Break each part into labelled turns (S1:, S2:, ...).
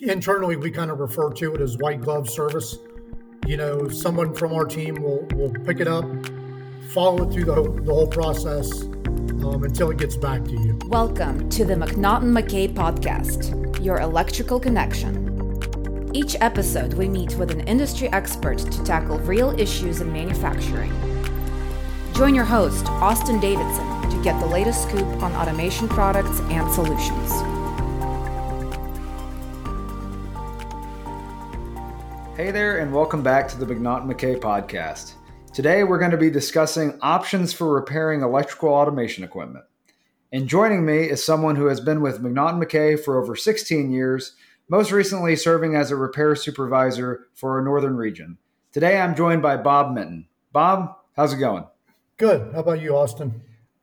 S1: internally we kind of refer to it as white glove service. You know, someone from our team will will pick it up, follow it through the the whole process um, until it gets back to you.
S2: Welcome to the McNaughton McKay podcast, your electrical connection. Each episode, we meet with an industry expert to tackle real issues in manufacturing. Join your host, Auston Davidson, to get the latest scoop on automation products and solutions.
S3: Hey there, and welcome back to the McNaughton McKay podcast. Today, we're going to be discussing options for repairing electrical automation equipment. And joining me is someone who has been with McNaughton McKay for over 16 years, most recently serving as a repair supervisor for our northern region. Today, I'm joined by Bob Minton. Bob, how's it going?
S1: Good. How about you, Auston?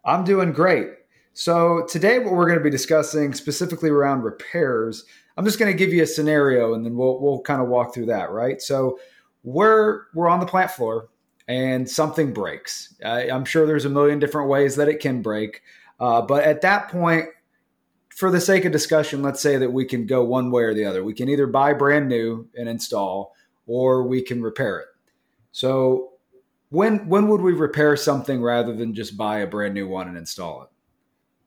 S3: I'm doing great. So, today, what we're going to be discussing specifically around repairs, I'm just going to give you a scenario and then we'll, we'll kind of walk through that, right? So, we're, we're on the plant floor and something breaks. Uh, I'm sure there's a million different ways that it can break. Uh, but at that point, for the sake of discussion, let's say that we can go one way or the other. We can either buy brand new and install, or we can repair it. So, when when would we repair something rather than just buy a brand new one and install it?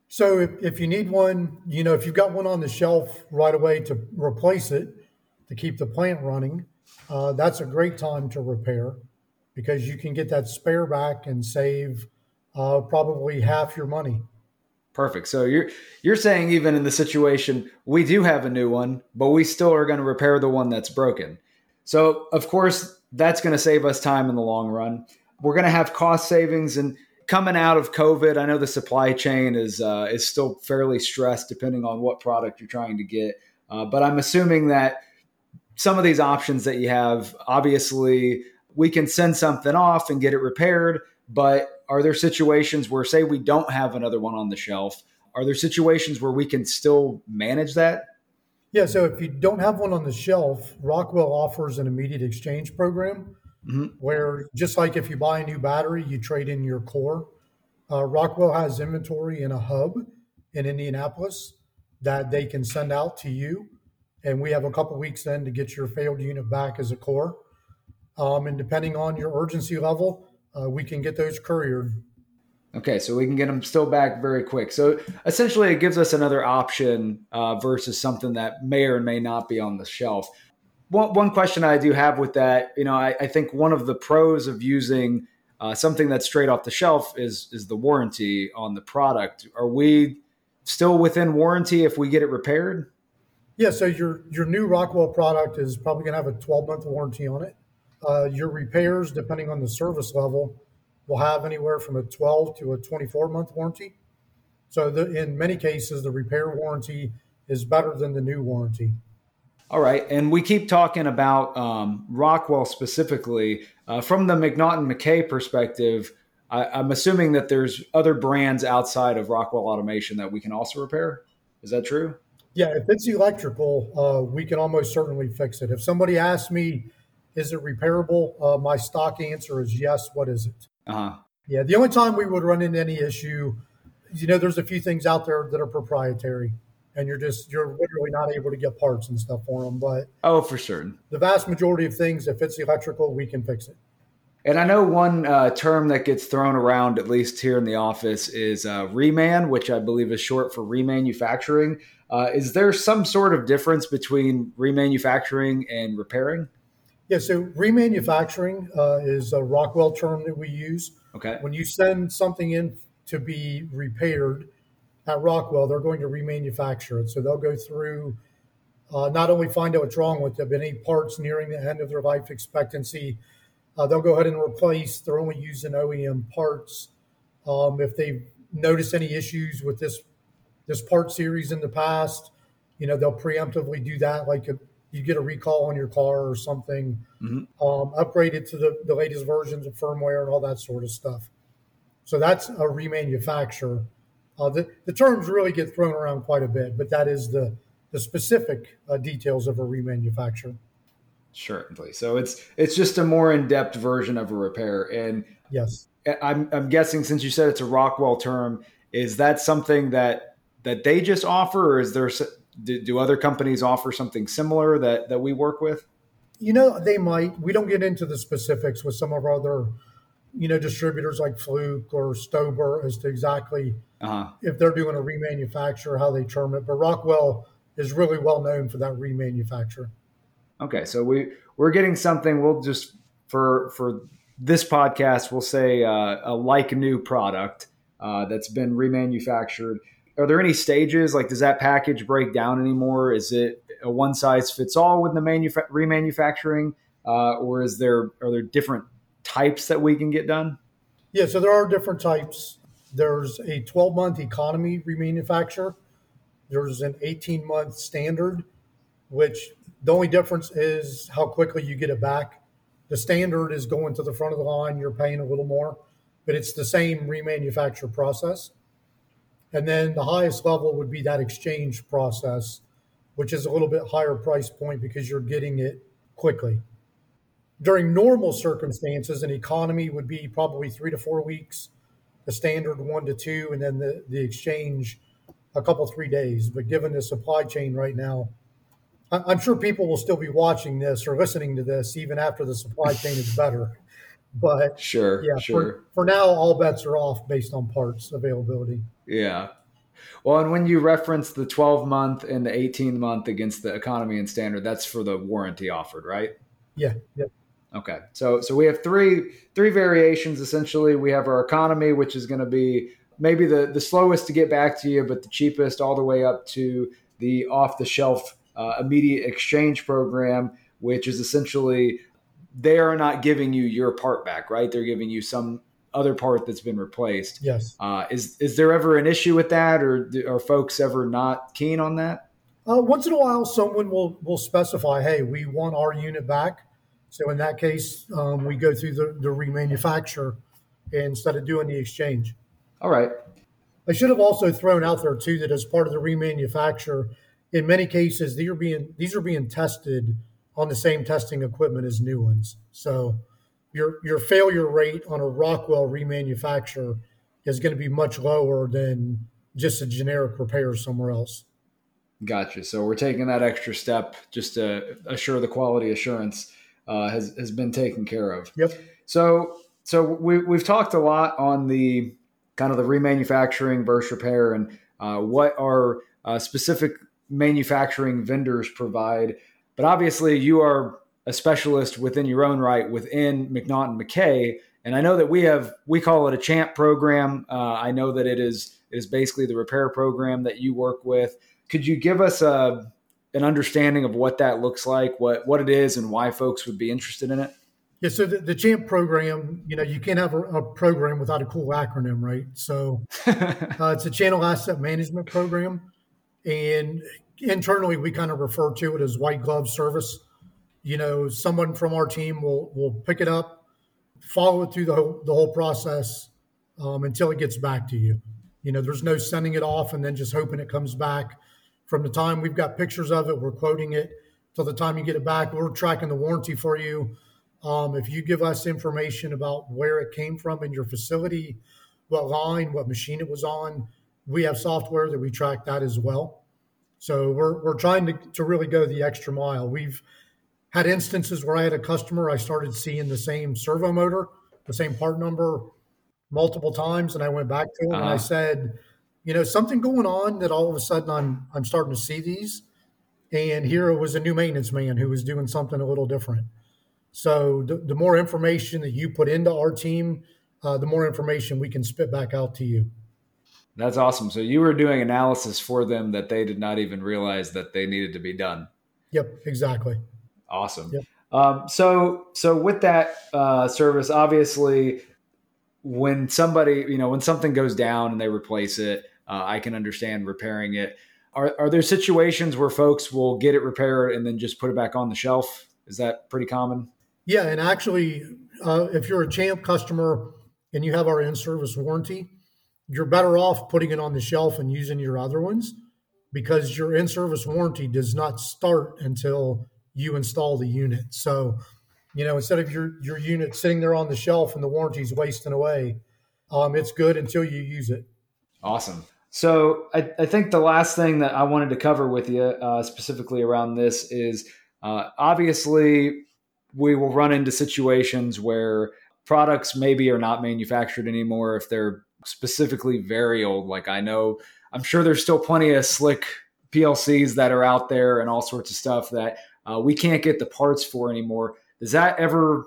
S1: So, if, if you need one, you know, if you've got one on the shelf right away to replace it to keep the plant running, uh, that's a great time to repair because you can get that spare back and save uh, probably half your money.
S3: Perfect. So you're you're saying even in the situation we do have a new one, but we still are going to repair the one that's broken. So of course that's going to save us time in the long run. We're going to have cost savings and coming out of COVID, I know the supply chain is uh, is still fairly stressed depending on what product you're trying to get. Uh, but I'm assuming that some of these options that you have, obviously, we can send something off and get it repaired. But are there situations where, say, we don't have another one on the shelf? Are there situations where we can still manage that?
S1: Yeah. So if you don't have one on the shelf, Rockwell offers an immediate exchange program mm-hmm. where, just like if you buy a new battery, you trade in your core. Uh, Rockwell has inventory in a hub in Indianapolis that they can send out to you. And we have a couple weeks then to get your failed unit back as a core. Um, and depending on your urgency level, uh, we can get those couriered.
S3: Okay, so we can get them still back very quick. So essentially, it gives us another option uh, versus something that may or may not be on the shelf. One, one question I do have with that, you know, I, I think one of the pros of using uh, something that's straight off the shelf is is the warranty on the product. Are we still within warranty if we get it repaired?
S1: Yeah. So your your new Rockwell product is probably going to have a 12 month warranty on it. Uh, your repairs, depending on the service level, will have anywhere from a 12 to a 24 month warranty. So, the, in many cases, the repair warranty is better than the new warranty.
S3: All right. And we keep talking about um, Rockwell specifically. Uh, from the McNaughton McKay perspective, I, am assuming that there's other brands outside of Rockwell Automation that we can also repair. Is that true?
S1: Yeah. If it's electrical, uh, we can almost certainly fix it. If somebody asks me, is it repairable? Uh, my stock answer is yes. What is it? Uh-huh. Yeah. The only time we would run into any issue, you know, there's a few things out there that are proprietary and you're just, you're literally not able to get parts and stuff for them. But
S3: oh, for sure.
S1: The vast majority of things, if it's electrical, we can fix it.
S3: And I know one uh, term that gets thrown around, at least here in the office, is uh, reman, which I believe is short for remanufacturing. Uh, is there some sort of difference between remanufacturing and repairing?
S1: Yeah, so remanufacturing uh, is a Rockwell term that we use.
S3: Okay.
S1: When you send something in to be repaired at Rockwell, they're going to remanufacture it. So they'll go through, uh, not only find out what's wrong with it, but any parts nearing the end of their life expectancy, uh, they'll go ahead and replace. They're only using OEM parts. Um, if they've noticed any issues with this this part series in the past, you know they'll preemptively do that, like a, you get a recall on your car or something, mm-hmm. um, upgrade it to the, the latest versions of firmware and all that sort of stuff. So that's a remanufacture. Uh, the, the terms really get thrown around quite a bit, but that is the, the specific uh, details of a remanufacture.
S3: Certainly. So it's it's just a more in depth version of a repair. And
S1: yes,
S3: I'm I'm guessing since you said it's a Rockwell term, is that something that that they just offer, or is there Do, do other companies offer something similar that that we work with?
S1: You know, they might. We don't get into the specifics with some of our other, you know, distributors like Fluke or Stober as to exactly uh-huh. if they're doing a remanufacture, how they term it. But Rockwell is really well known for that remanufacture.
S3: Okay, so we we're getting something. We'll just for for this podcast, we'll say uh, a like new product uh, that's been remanufactured. Are there any stages? Like, does that package break down anymore? Is it a one size fits all with the manufa- remanufacturing, uh, or is there are there different types that we can get done?
S1: Yeah, so there are different types. There's a 12 month economy remanufacture. There's an 18 month standard, which the only difference is how quickly you get it back. The standard is going to the front of the line, you're paying a little more, but it's the same remanufacture process. And then the highest level would be that exchange process, which is a little bit higher price point because you're getting it quickly. During normal circumstances, an economy would be probably three to four weeks, the standard one to two, and then the, the exchange a couple, three days. But given the supply chain right now, I'm sure people will still be watching this or listening to this even after the supply chain is better. But
S3: sure, yeah, sure.
S1: For, for now, all bets are off based on parts availability.
S3: Yeah. Well, and when you reference the 12 month and the 18 month against the economy and standard, that's for the warranty offered, right?
S1: Yeah. Yep.
S3: Okay. So so we have three three variations essentially. We have our economy, which is going to be maybe the the slowest to get back to you, but the cheapest, all the way up to the off the shelf uh, immediate exchange program, which is essentially they are not giving you your part back, right? They're giving you some other part that's been replaced.
S1: Yes.
S3: Uh, is is there ever an issue with that, or are folks ever not keen on that?
S1: Uh, once in a while, someone will will specify, "Hey, we want our unit back." So in that case, um, we go through the, the remanufacture instead of doing the exchange.
S3: All right.
S1: I should have also thrown out there too that as part of the remanufacture, in many cases, these are being these are being tested on the same testing equipment as new ones. So your your failure rate on a Rockwell remanufacture is going to be much lower than just a generic repair somewhere else.
S3: Gotcha. So we're taking that extra step just to assure the quality assurance uh, has has been taken care of.
S1: Yep.
S3: So so we we've talked a lot on the kind of the remanufacturing versus repair and uh, what our uh, specific manufacturing vendors provide. But obviously, you are a specialist within your own right within McNaughton McKay. And I know that we have we call it a champ program. Uh, I know that it is it is basically the repair program that you work with. Could you give us a an understanding of what that looks like, what what it is, and why folks would be interested in it?
S1: Yeah, so the, the CHAMP program, you know, you can't have a, a program without a cool acronym, right? So uh, it's a channel asset management program, and internally we kind of refer to it as white glove service you know, someone from our team will will pick it up, follow it through the whole, the whole process um, until it gets back to you. You know, there's no sending it off and then just hoping it comes back. From the time we've got pictures of it, we're quoting it till the time you get it back. We're tracking the warranty for you. Um, if you give us information about where it came from in your facility, what line, what machine it was on, we have software that we track that as well. So we're, we're trying to, to really go the extra mile. We've had instances where I had a customer, I started seeing the same servo motor, the same part number multiple times. And I went back to him uh-huh. and I uh-huh. said, you know, something going on that all of a sudden I'm, I'm starting to see these. And here was a new maintenance man who was doing something a little different. So the, the more information that you put into our team, uh, the more information we can spit back out to you.
S3: That's awesome. So you were doing analysis for them that they did not even realize that they needed to be done.
S1: Yep, exactly.
S3: Awesome. Yep. Um, so so with that uh, service, obviously, when somebody you know when something goes down and they replace it, uh, I can understand repairing it. Are are there situations where folks will get it repaired and then just put it back on the shelf? Is that pretty common?
S1: Yeah, and actually, uh, if you're a Champ customer and you have our in-service warranty, you're better off putting it on the shelf and using your other ones because your in-service warranty does not start until you install the unit. So, you know, instead of your your unit sitting there on the shelf and the warranty's wasting away, um, it's good until you use it.
S3: Awesome. So I, I, think the last thing that I wanted to cover with you uh, specifically around this is uh, obviously we will run into situations where products maybe are not manufactured anymore if they're specifically very old. Like I know, I'm sure there's still plenty of slick PLCs that are out there and all sorts of stuff that uh, we can't get the parts for anymore. Does that ever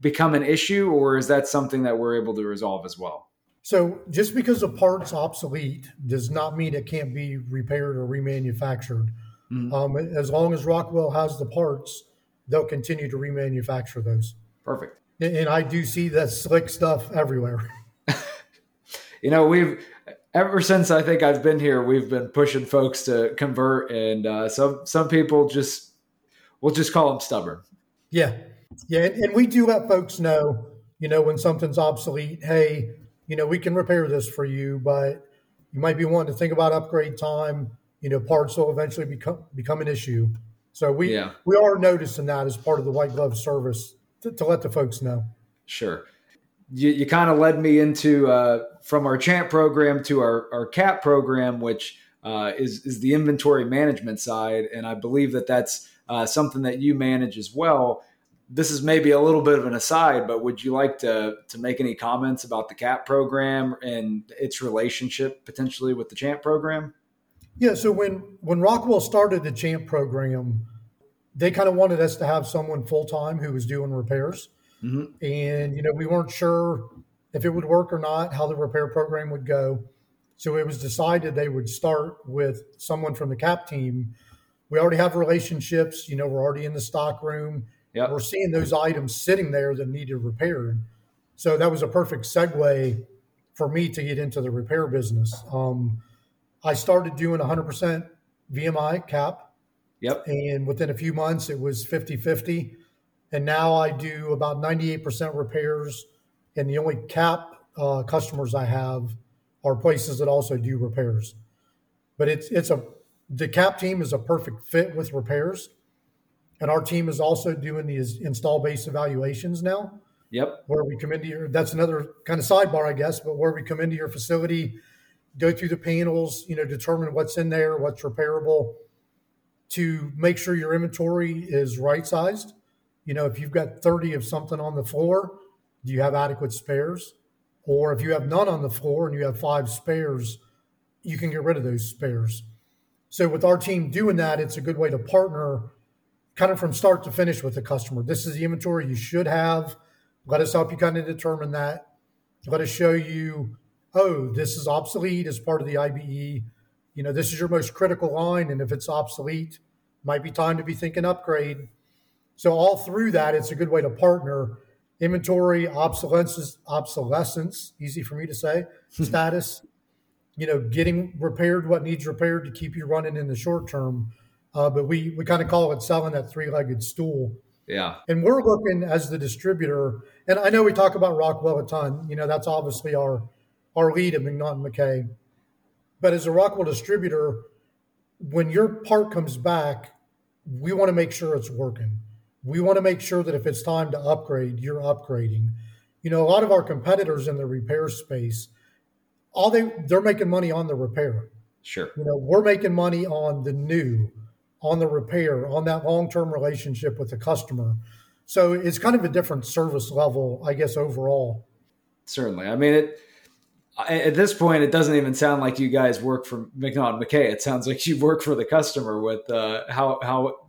S3: become an issue, or is that something that we're able to resolve as well?
S1: So just because a part's obsolete does not mean it can't be repaired or remanufactured. Mm-hmm. Um, as long as Rockwell has the parts, they'll continue to remanufacture those.
S3: Perfect.
S1: And I do see that slick stuff everywhere.
S3: you know, we've ever since I think I've been here, we've been pushing folks to convert, and uh, some some people just we'll just call them stubborn.
S1: Yeah, yeah, and, and we do let folks know, you know, when something's obsolete. Hey, you know, we can repair this for you, but you might be wanting to think about upgrade time. You know, parts will eventually become become an issue. So we yeah. we are noticing that as part of the white glove service to, to let the folks know.
S3: Sure. You, you kind of led me into uh, from our champ program to our, our cap program, which uh, is is the inventory management side, and I believe that that's uh, something that you manage as well this is maybe a little bit of an aside, but would you like to to make any comments about the CAP program and its relationship potentially with the Champ program?
S1: Yeah, so when when Rockwell started the Champ program, they kind of wanted us to have someone full time who was doing repairs, mm-hmm. and you know we weren't sure if it would work or not, how the repair program would go. So it was decided they would start with someone from the CAP team. We already have relationships. You know, we're already in the stock room Yep. We're seeing those items sitting there that needed repaired. So that was a perfect segue for me to get into the repair business. Um, I started doing 100% VMI cap.
S3: Yep.
S1: And within a few months, it was 50 50. And now I do about 98% repairs. And the only cap uh, customers I have are places that also do repairs. But it's, it's a, the cap team is a perfect fit with repairs and our team is also doing these install base evaluations now.
S3: Yep.
S1: Where we come into your, that's another kind of sidebar, I guess, but where we come into your facility, go through the panels, you know, determine what's in there, what's repairable to make sure your inventory is right sized. You know, if you've got 30 of something on the floor, do you have adequate spares? Or if you have none on the floor and you have five spares, you can get rid of those spares. So with our team doing that, it's a good way to partner kind of from start to finish with the customer. This is the inventory you should have. Let us help you kind of determine that. Let us show you, oh, this is obsolete as part of the IBE. You know, this is your most critical line, and if it's obsolete, might be time to be thinking upgrade. So all through that, it's a good way to partner. Inventory, obsolescence, obsolescence, easy for me to say, hmm. status, you know, getting repaired what needs repaired to keep you running in the short term uh, but we we kind of call it selling that three legged stool.
S3: Yeah.
S1: And we're looking as the distributor, and I know we talk about Rockwell a ton. You know, that's obviously our our lead at McNaughton McKay. But as a Rockwell distributor, when your part comes back, we want to make sure it's working. We want to make sure that if it's time to upgrade, you're upgrading. You know, a lot of our competitors in the repair space, all they they're making money on the repair.
S3: Sure.
S1: You know, we're making money on the new on the repair, on that long term relationship with the customer. So it's kind of a different service level, I guess, overall.
S3: Certainly. I mean, it, at this point, it doesn't even sound like you guys work for McNaughton McKay. It sounds like you work for the customer with uh, how how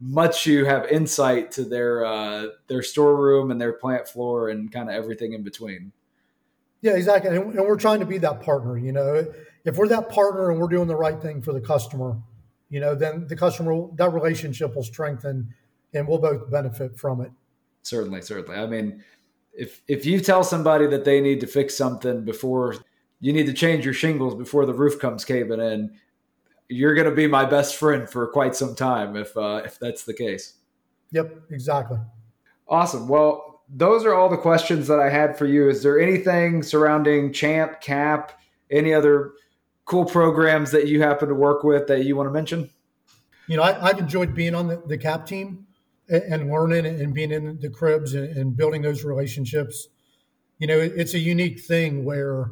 S3: much you have insight to their uh, their storeroom and their plant floor and kind of everything in between.
S1: Yeah, exactly. And, and we're trying to be that partner. You know, if we're that partner and we're doing the right thing for the customer, you know, then the customer that relationship will strengthen, and we'll both benefit from it.
S3: Certainly, certainly. I mean, if if you tell somebody that they need to fix something before you need to change your shingles before the roof comes caving in, you're going to be my best friend for quite some time if uh, if that's the case.
S1: Yep, exactly.
S3: Awesome. Well, those are all the questions that I had for you. Is there anything surrounding Champ, Cap, any other cool programs that you happen to work with that you want to mention?
S1: You know, I, have enjoyed being on the, the CAP team and, and, learning and being in the cribs and, and building those relationships. You know, it, it's a unique thing where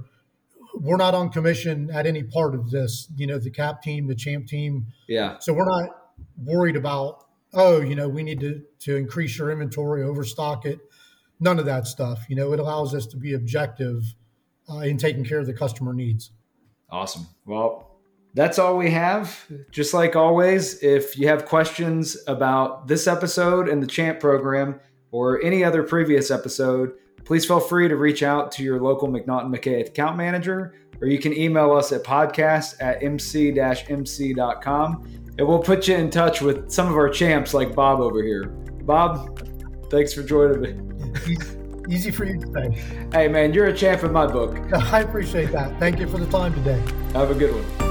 S1: we're not on commission at any part of this. You know, the cap team, the champ team.
S3: Yeah.
S1: So we're not worried about oh, you know, we need to to increase your inventory, overstock it. None of that stuff. You know, it allows us to be objective uh, in taking care of the customer needs.
S3: Awesome. Well, that's all we have. Just like always, if you have questions about this episode and the Champ program or any other previous episode, please feel free to reach out to your local McNaughton McKay account manager, or you can email us at podcast at mc-mc.com, and we'll put you in touch with some of our champs like Bob over here. Bob, thanks for joining me.
S1: Easy for you to say.
S3: Hey, man, you're a champ in my book.
S1: I appreciate that. Thank you for the time today.
S3: Have a good one.